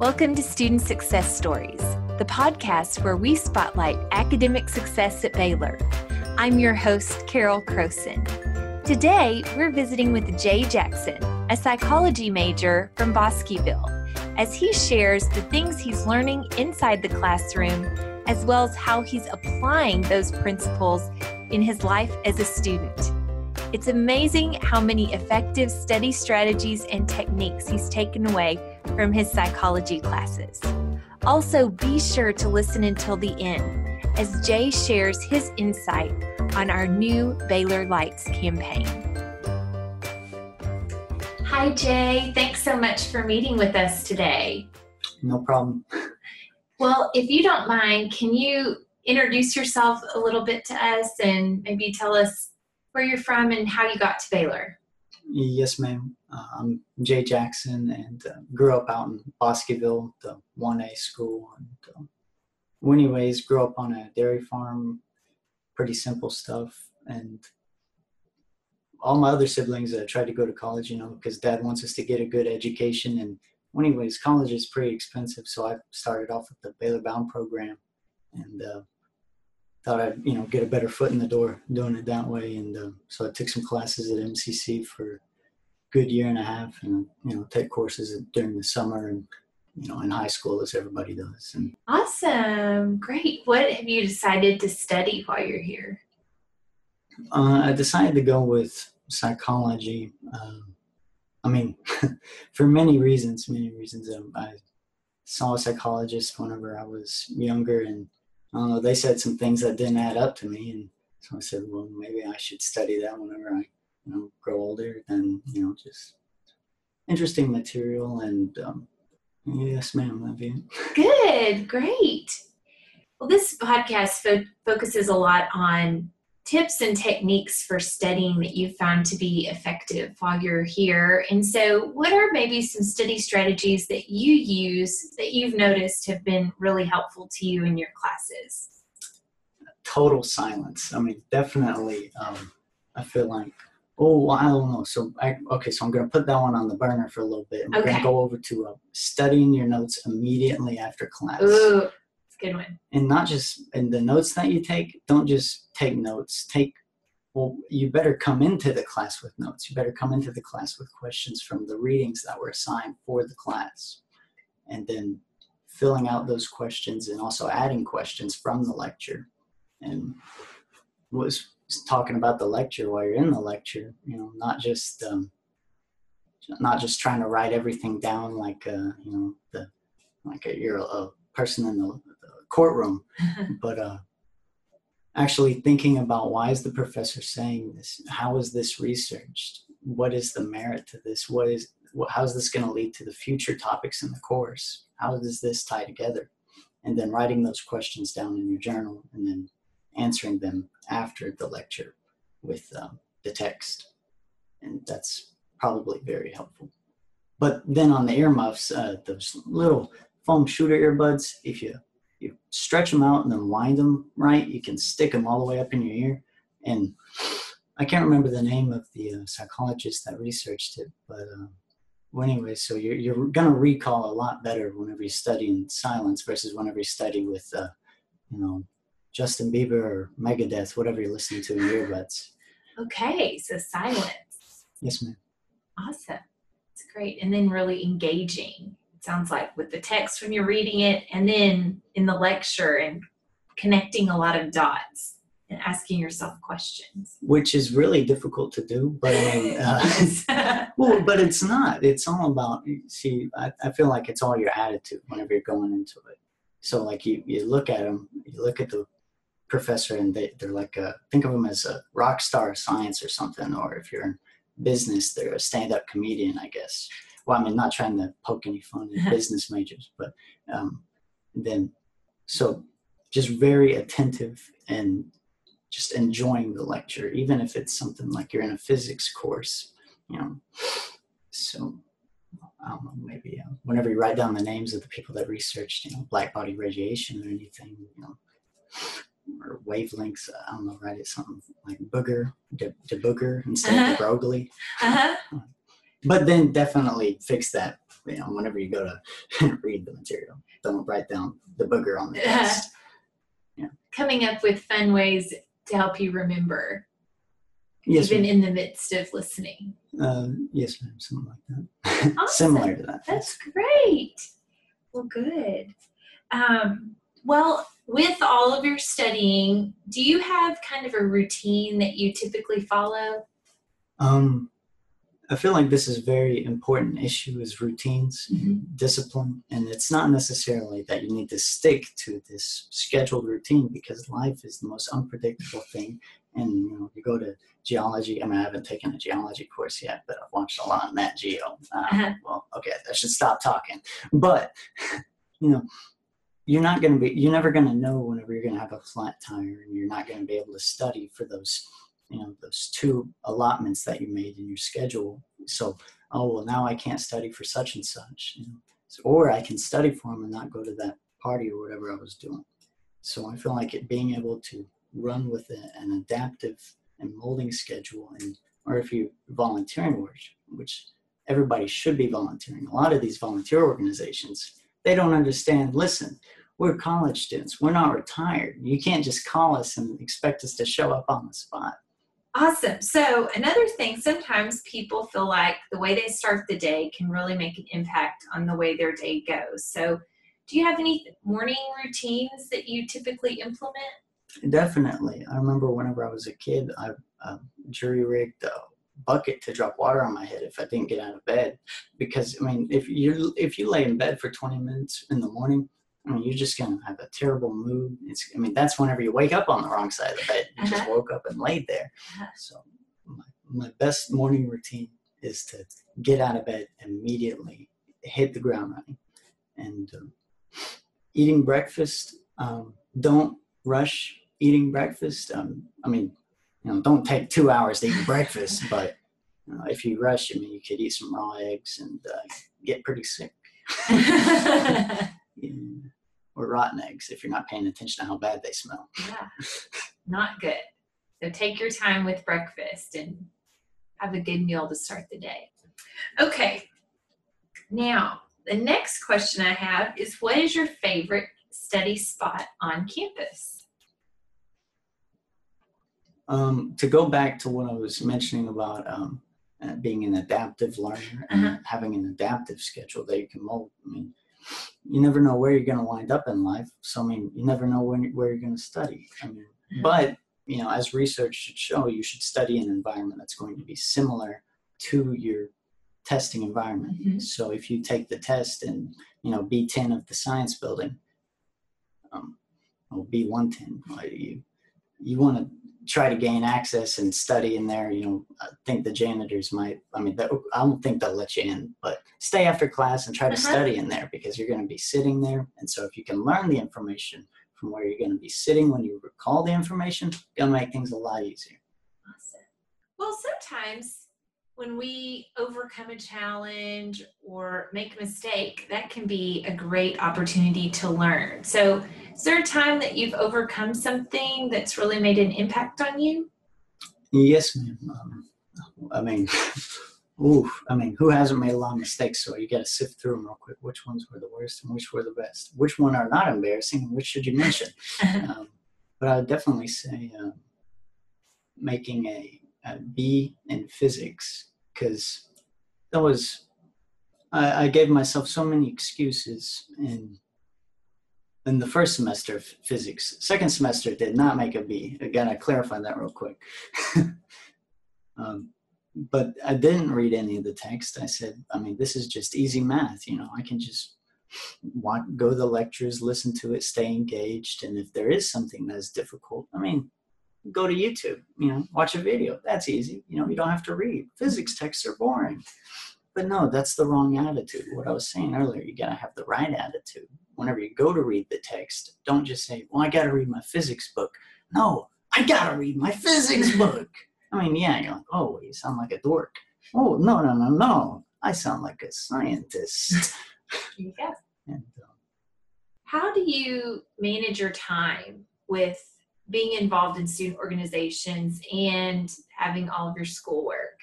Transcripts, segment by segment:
Welcome to Student Success Stories, the podcast where we spotlight academic success at Baylor. I'm your host, Carol Croson. Today, we're visiting with Jay Jackson, a psychology major from Bosqueville, as he shares the things he's learning inside the classroom, as well as how he's applying those principles in his life as a student. It's amazing how many effective study strategies and techniques he's taken away from his psychology classes. Also, be sure to listen until the end as Jay shares his insight on our new Baylor Lights campaign. Hi, Jay. Thanks so much for meeting with us today. No problem. Well, if you don't mind, can you introduce yourself a little bit to us and maybe tell us where you're from and how you got to Baylor. Yes, ma'am. I'm Jay Jackson and uh, grew up out in Bosqueville, the 1A school. And, uh, anyways, grew up on a dairy farm, pretty simple stuff. And all my other siblings uh, tried to go to college, you know, because dad wants us to get a good education. And anyways, college is pretty expensive. So I started off with the Baylor Bound program. And uh, thought I'd you know get a better foot in the door doing it that way, and uh, so I took some classes at MCC for good year and a half, and you know take courses during the summer and you know in high school as everybody does. And awesome, great. What have you decided to study while you're here? Uh, I decided to go with psychology. Um, I mean, for many reasons, many reasons. Um, I saw a psychologist whenever I was younger, and I don't know, they said some things that didn't add up to me. And so I said, well, maybe I should study that whenever I, you know, grow older. Then, you know, just interesting material. And um, yes, ma'am, that'd be it. Good, great. Well, this podcast fo- focuses a lot on tips and techniques for studying that you found to be effective while you're here. And so, what are maybe some study strategies that you use that you've noticed have been really helpful to you in your classes? Total silence. I mean, definitely. Um, I feel like, oh, I don't know. So, I, okay, so I'm going to put that one on the burner for a little bit. And we're okay. going to go over to uh, studying your notes immediately after class. Ooh, it's a good one. And not just in the notes that you take, don't just take notes. Take well, you better come into the class with notes. You better come into the class with questions from the readings that were assigned for the class. And then filling out those questions and also adding questions from the lecture. And was talking about the lecture while you're in the lecture, you know, not just um, not just trying to write everything down like uh, you know the like a, you're a person in the courtroom, but uh, actually thinking about why is the professor saying this? How is this researched? What is the merit to this? What is how is this going to lead to the future topics in the course? How does this tie together? And then writing those questions down in your journal and then answering them after the lecture with um, the text. And that's probably very helpful. But then on the earmuffs, uh, those little foam shooter earbuds, if you you stretch them out and then wind them right, you can stick them all the way up in your ear. And I can't remember the name of the uh, psychologist that researched it, but uh, well, anyway, so you're you're gonna recall a lot better whenever you study in silence versus whenever you study with, uh, you know, Justin Bieber or Megadeth, whatever you're listening to in your earbuds. Okay, so silence. Yes, ma'am. Awesome. It's great, and then really engaging it sounds like with the text when you're reading it and then in the lecture and connecting a lot of dots and asking yourself questions which is really difficult to do but mean uh, well but it's not it's all about see I, I feel like it's all your attitude whenever you're going into it so like you, you look at them you look at the professor and they, they're like a, think of them as a rock star of science or something or if you're in business they're a stand-up comedian i guess well, I mean, not trying to poke any fun at business majors, but um, then so just very attentive and just enjoying the lecture, even if it's something like you're in a physics course, you know. So I don't know, maybe uh, whenever you write down the names of the people that researched, you know, black body radiation or anything, you know, or wavelengths, I don't know, write it something like booger, de, de booger instead uh-huh. of Broglie. Uh-huh. Uh, but then definitely fix that you know, whenever you go to read the material, don't write down the booger on the test. Yeah. Coming up with fun ways to help you remember, Yes, even ma'am. in the midst of listening. Uh, yes, ma'am. Something like that. Awesome. Similar to that. That's great. Well, good. Um, well, with all of your studying, do you have kind of a routine that you typically follow? Um, I feel like this is a very important issue is routines, Mhm. discipline, and it's not necessarily that you need to stick to this scheduled routine because life is the most unpredictable thing. And you know, you go to geology. I mean, I haven't taken a geology course yet, but I've watched a lot of that Geo. Uh, Uh-huh. Well, okay, I should stop talking. But you know, you're not going to be. You're never going to know whenever you're going to have a flat tire, and you're not going to be able to study for those you know those two allotments that you made in your schedule so oh well now i can't study for such and such you know so, or i can study for them and not go to that party or whatever i was doing so i feel like it being able to run with a, an adaptive and molding schedule and or if you volunteering work which everybody should be volunteering a lot of these volunteer organizations they don't understand listen we're college students we're not retired you can't just call us and expect us to show up on the spot Awesome. So, another thing, sometimes people feel like the way they start the day can really make an impact on the way their day goes. So, do you have any morning routines that you typically implement? Definitely. I remember whenever I was a kid, I uh, jury rigged a bucket to drop water on my head if I didn't get out of bed. Because I mean, if you if you lay in bed for 20 minutes in the morning, I mean, you're just gonna have a terrible mood. It's I mean, that's whenever you wake up on the wrong side of the bed. You just Uh-huh. woke up and laid there. Uh-huh. So my, my best morning routine is to get out of bed immediately, hit the ground running, and um, eating breakfast. Um, don't rush eating breakfast. Um, I mean, you know, don't take two hours to eat breakfast, but you know, if you rush, I mean, you could eat some raw eggs and uh, get pretty sick. yeah. Or rotten eggs if you're not paying attention to how bad they smell. Yeah, Not good. So, take your time with breakfast and have a good meal to start the day. Okay. Now, the next question I have is what is your favorite study spot on campus? Um, to go back to what I was mentioning about um, uh, being an adaptive learner and Uh-huh. having an adaptive schedule that you can mold. I mean, you never know where you're going to wind up in life. So, I mean, you never know when, where you're going to study. I mean, but, you know, as research should show, you should study in an environment that's going to be similar to your testing environment. Mhm. So, if you take the test in, you know, B10 of the science building, um, or B110, you, you want to try to gain access and study in there. You know, I think the janitors might. I mean, I don't think they'll let you in, but stay after class and try to Uh-huh. study in there because you're going to be sitting there. And so, if you can learn the information from where you're going to be sitting when you recall the information, gonna make things a lot easier. Awesome. Well, sometimes when we overcome a challenge or make a mistake, that can be a great opportunity to learn. So, is there a time that you've overcome something that's really made an impact on you? Yes, ma'am. Um, I mean, ooh, I mean, who hasn't made a lot of mistakes? So you got to sift through them real quick. Which ones were the worst and which were the best? Which one are not embarrassing and which should you mention? um, but I would definitely say um, making a, a B in physics because that was I, I gave myself so many excuses in in the first semester of physics. Second semester did not make a B. Again, I clarify that real quick. um, but I didn't read any of the text. I said, I mean, this is just easy math. You know, I can just want, go to the lectures, listen to it, stay engaged. And if there is something that's difficult, I mean, go to YouTube, you know, watch a video. That's easy. You know, you don't have to read. Physics texts are boring. But no, that's the wrong attitude. What I was saying earlier, you got to have the right attitude. Whenever you go to read the text, don't just say, well, I got to read my physics book. No, I got to read my physics book. I mean, yeah, you're like, oh, you sound like a dork. Oh, no, no, no, no. I sound like a scientist. You go. and, uh, How do you manage your time with being involved in student organizations and having all of your schoolwork?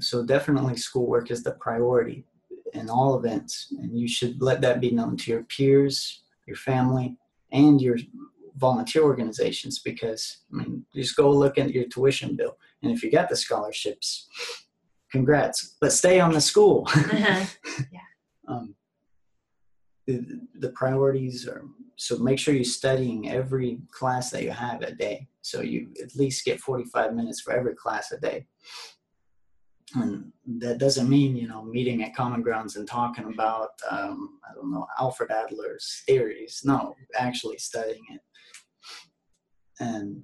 so definitely schoolwork is the priority in all events, and you should let that be known to your peers, your family, and your volunteer organizations. Because I mean, just go look at your tuition bill, and if you got the scholarships, congrats. But stay on the school. Uh-huh. Yeah. um, the, the priorities are so make sure you're studying every class that you have a day. So you at least get 45 minutes for every class a day. And that doesn't mean you know meeting at common grounds and talking about um, i don't know alfred adler's theories. No actually studying it. And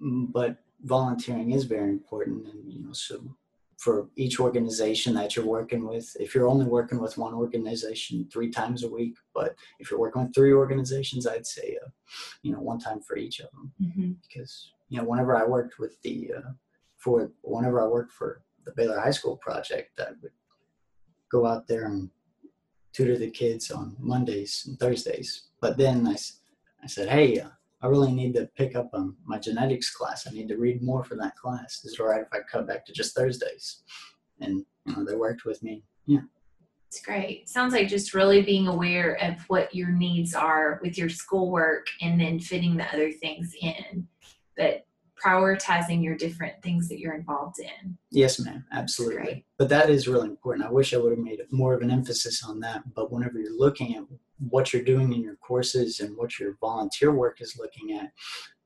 but volunteering is very important and you know so for each organization that you're working with if you're only working with one organization three times a week but if you're working with three organizations i'd say uh, you know one time for each of them Mhm. because you know whenever I worked with the uh, for whenever I worked for the Baylor High School project, I would go out there and tutor the kids on Mondays and Thursdays. But then I, I said, hey, uh, I really need to pick up on my genetics class. I need to read more for that class. Is it all right if I cut back to just Thursdays? And you know they worked with me. Yeah, It's great. Sounds like just really being aware of what your needs are with your schoolwork and then fitting the other things in, but prioritizing your different things that you're involved in. yes, ma'am, absolutely. But that is really important. I wish I would have made more of an emphasis on that. But whenever you're looking at what you're doing in your courses and what your volunteer work is looking at,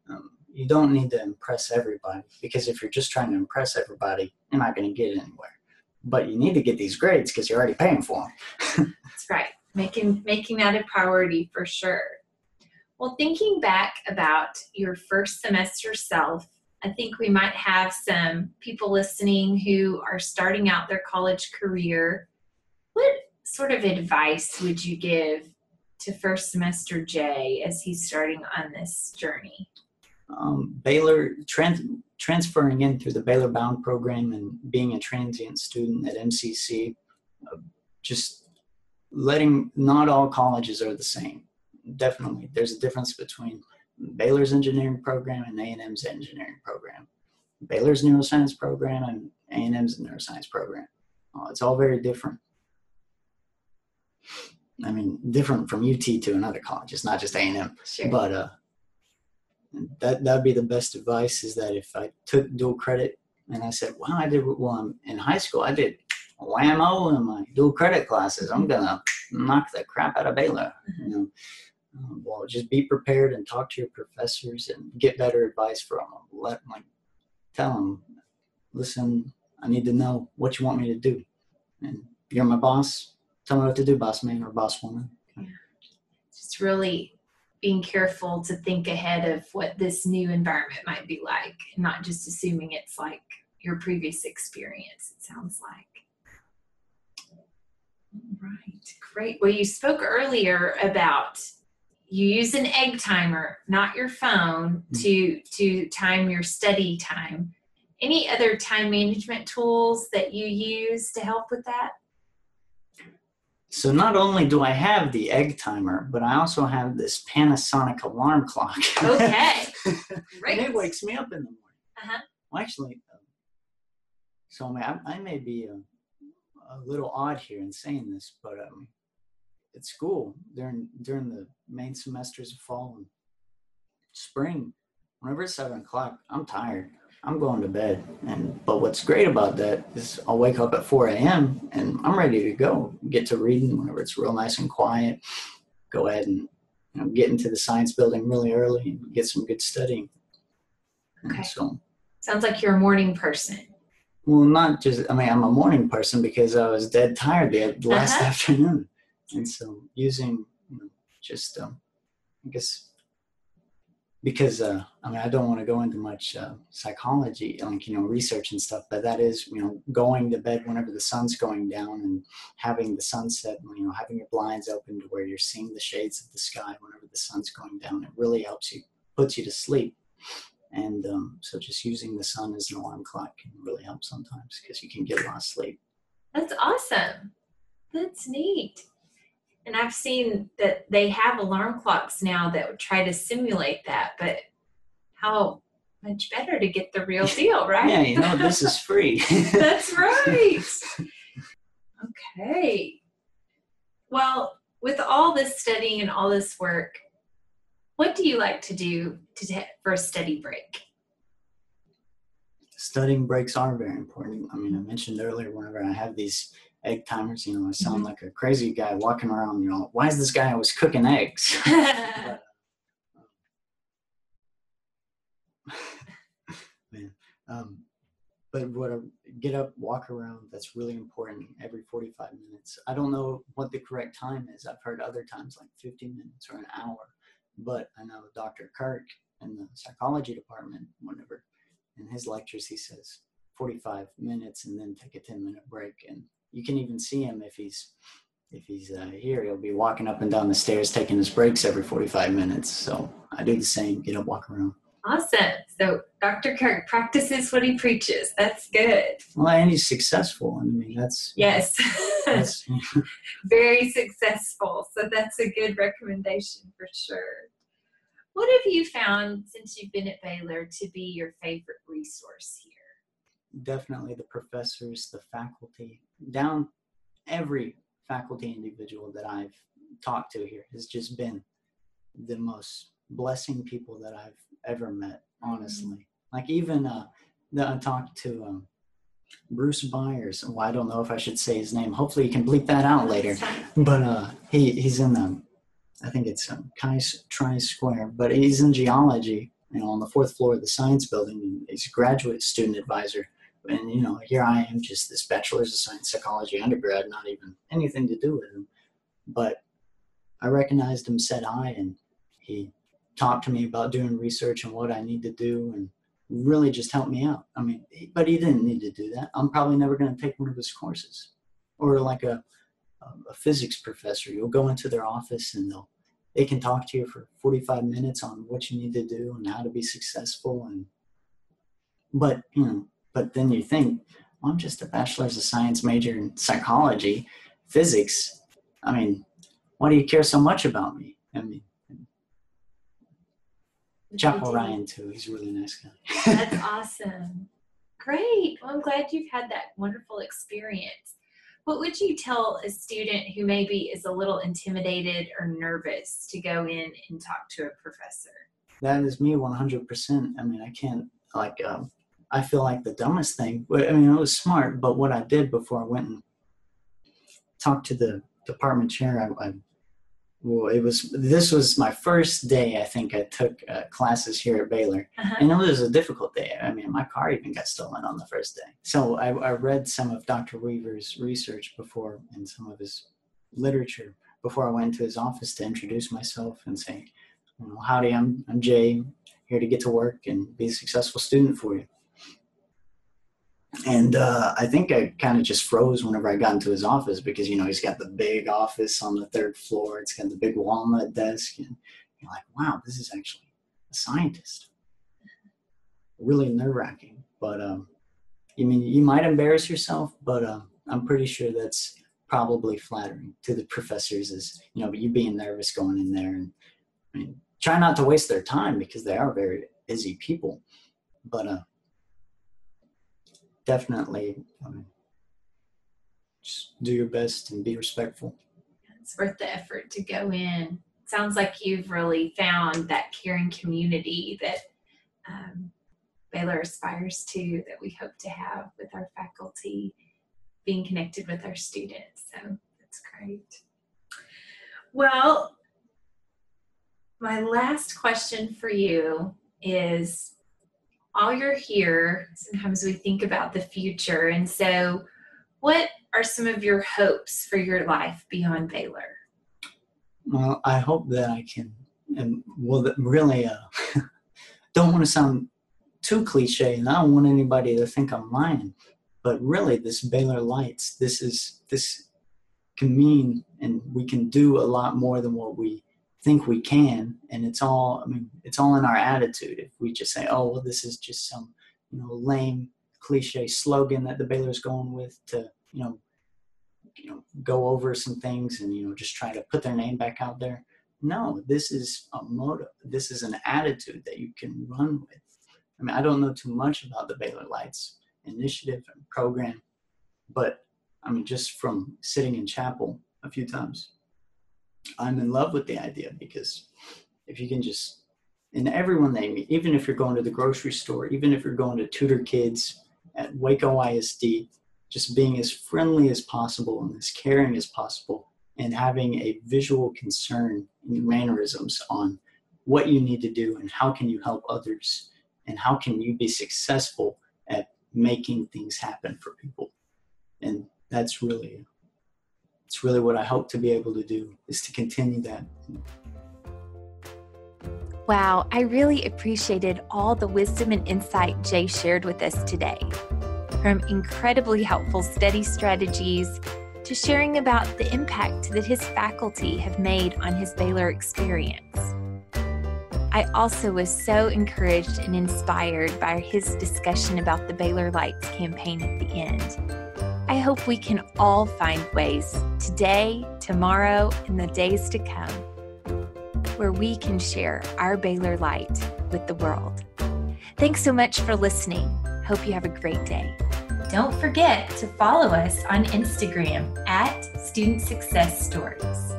um, you don't need to impress everybody because if you're just trying to impress everybody, you're not going to get anywhere. But you need to get these grades because you're already paying for them. That's right. Making making that a priority for sure. Well, thinking back about your first semester self, I think we might have some people listening who are starting out their college career. What sort of advice would you give to first semester Jay as he's starting on this journey? um, Baylor trans- transferring in through the Baylor Bound program and being a transient student at MCC, uh, just letting not all colleges are the same. Definitely, there's a difference between Baylor's engineering program and A&M's engineering program. Baylor's neuroscience program and A&M's neuroscience program. Uh, it's all very different. I mean, different from UT to another college. It's not just A&M Sure. but uh that that'd be the best advice is that if i took dual credit and i said wow i did well I'm in high school i did whammo in my dual credit classes. I'm gonna knock the crap out of baylor. You know um, well just be prepared and talk to your professors and get better advice from them let like tell them listen i need to know what you want me to do. And you're my boss tell me what to do boss man or boss woman. Just really being careful to think ahead of what this new environment might be like and not just assuming it's like your previous experience it sounds like. Right great. Well you spoke earlier about you use an egg timer not your phone Mhm. to to time your study time. Any other time management tools that you use to help with that So not only do I have the egg timer, but I also have this Panasonic alarm clock. okay and it wakes me up in the morning. Uh-huh. Well, actually, um, so I, I may be a, a little odd here in saying this, but um, at school during during the main semesters of fall and spring, whenever it's seven o'clock, I'm tired. I'm going to bed. And but what's great about that is I'll wake up at 4 a.m. and I'm ready to go. Get to reading whenever it's real nice and quiet. Go ahead and you know, get into the science building really early and get some good studying. And Okay. So, sounds like you're a morning person well, not just. I mean, I'm a morning person because I was dead tired the the last Uh-huh. afternoon, and so using you know, just um, I guess because uh, I mean I don't want to go into much uh, psychology, like you know research and stuff, but that is you know going to bed whenever the sun's going down and having the sunset, you know having your blinds open to where you're seeing the shades of the sky whenever the sun's going down. It really helps you, puts you to sleep. And um, so just using the sun as an alarm clock can really help sometimes because you can get a lot of sleep. That's awesome. That's neat. And I've seen that they have alarm clocks now that would try to simulate that, but how much better to get the real deal, right? Yeah, you know, this is free. That's right. Okay. Well, with all this studying and all this work, what do you like to do to t- for a study break? Studying breaks are very important. I mean, I mentioned earlier whenever I have these egg timers, you know, I sound mm-hmm. like a crazy guy walking around, you know, why is this guy always cooking eggs? but, man, um, but what a, get up, walk around, that's really important every 45 minutes. I don't know what the correct time is. I've heard other times like 15 minutes or an hour, but I know Dr. Kirk in the psychology department, whenever in his lectures, he says 45 minutes and then take a 10 minute break. And you can even see him if he's if he's uh, here, he'll be walking up and down the stairs, taking his breaks every 45 minutes. So I do the same, get up, walk around. Awesome. So Dr. Kirk practices what he preaches. That's good. Well, and he's successful. I mean, that's yes, that's, very successful. So that's a good recommendation for sure. What have you found since you've been at Baylor to be your favorite resource here? Definitely the professors, the faculty, down every faculty individual that I've talked to here has just been the most blessing people that I've ever met, honestly. Mm-hmm. Like even uh, I talked to um, Bruce Byers. Well, I don't know if I should say his name. Hopefully, you can bleep that out later. But uh, he he's in the, I think it's um, Tri Square, but he's in geology. You know, on the fourth floor of the science building, and he's a graduate student advisor. And you know, here I am, just this bachelor's of science psychology undergrad, not even anything to do with him. But I recognized him, said hi, and he talked to me about doing research and what I need to do and really just helped me out. I mean, but he didn't need to do that. I'm probably never going to take one of his courses or like a, a physics professor. You'll go into their office and they'll, they can talk to you for 45 minutes on what you need to do and how to be successful. And, but, you know, but then you think, well, I'm just a bachelor's of science major in psychology, physics. I mean, why do you care so much about me? I mean, Chapel Ryan too. He's a really nice guy. That's awesome. Great. Well, I'm glad you've had that wonderful experience. What would you tell a student who maybe is a little intimidated or nervous to go in and talk to a professor? That is me 100%. I mean, I can't, like, um, I feel like the dumbest thing. I mean, it was smart, but what I did before I went and talked to the department chair, I, I well, it was this was my first day. I think I took uh, classes here at Baylor, uh-huh. and it was a difficult day. I mean, my car even got stolen on the first day. So I, I read some of Dr. Weaver's research before and some of his literature before I went to his office to introduce myself and say, well, "Howdy, I'm I'm Jay, here to get to work and be a successful student for you." And uh, I think I kind of just froze whenever I got into his office because you know he's got the big office on the third floor. It's got the big walnut desk, and you're like, wow, this is actually a scientist. Really nerve wracking, but um, you mean you might embarrass yourself, but uh, I'm pretty sure that's probably flattering to the professors. Is you know but you being nervous going in there, and I mean try not to waste their time because they are very busy people, but uh definitely um, just do your best and be respectful. It's worth the effort to go in. Sounds like you've really found that caring community that um, Baylor aspires to, that we hope to have with our faculty, being connected with our students. So that's great. Well, my last question for you is while you're here, sometimes we think about the future. And so, what are some of your hopes for your life beyond Baylor? Well, I hope that I can, and well, really, uh, don't want to sound too cliche, and I don't want anybody to think I'm lying, but really, this Baylor Lights, this is this can mean, and we can do a lot more than what we think we can and it's all i mean it's all in our attitude. If we just say oh well this is just some you know lame cliche slogan that the baylor's going with to you know you know go over some things and you know just try to put their name back out there no this is a motive. This is an attitude that you can run with. I mean i don't know too much about the baylor lights initiative and program but I mean, just from sitting in chapel a few times, I'm in love with the idea because if you can just, and everyone they meet, even if you're going to the grocery store, even if you're going to tutor kids at Waco ISD, just being as friendly as possible and as caring as possible and having a visual concern in mannerisms on what you need to do and how can you help others and how can you be successful at making things happen for people. And that's really it's really what i hope to be able to do is to continue that wow i really appreciated all the wisdom and insight jay shared with us today from incredibly helpful study strategies to sharing about the impact that his faculty have made on his Baylor experience. I also was so encouraged and inspired by his discussion about the Baylor Lights campaign at the end. I hope we can all find ways today, tomorrow, and the days to come where we can share our Baylor light with the world. Thanks so much for listening. Hope you have a great day. Don't forget to follow us on Instagram at Student Success Stories.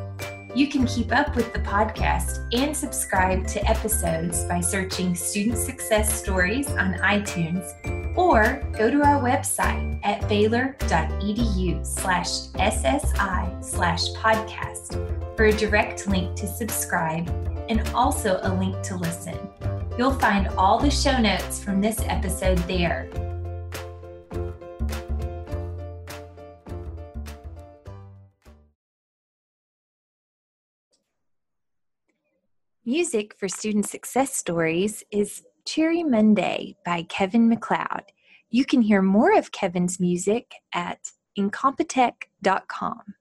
You can keep up with the podcast and subscribe to episodes by searching Student Success Stories on iTunes or go to our website at baylor.edu slash ssi slash podcast for a direct link to subscribe and also a link to listen. You'll find all the show notes from this episode there. Music for Student Success Stories is Cherry Monday by Kevin MacLeod. You can hear more of Kevin's music at incompetech.com.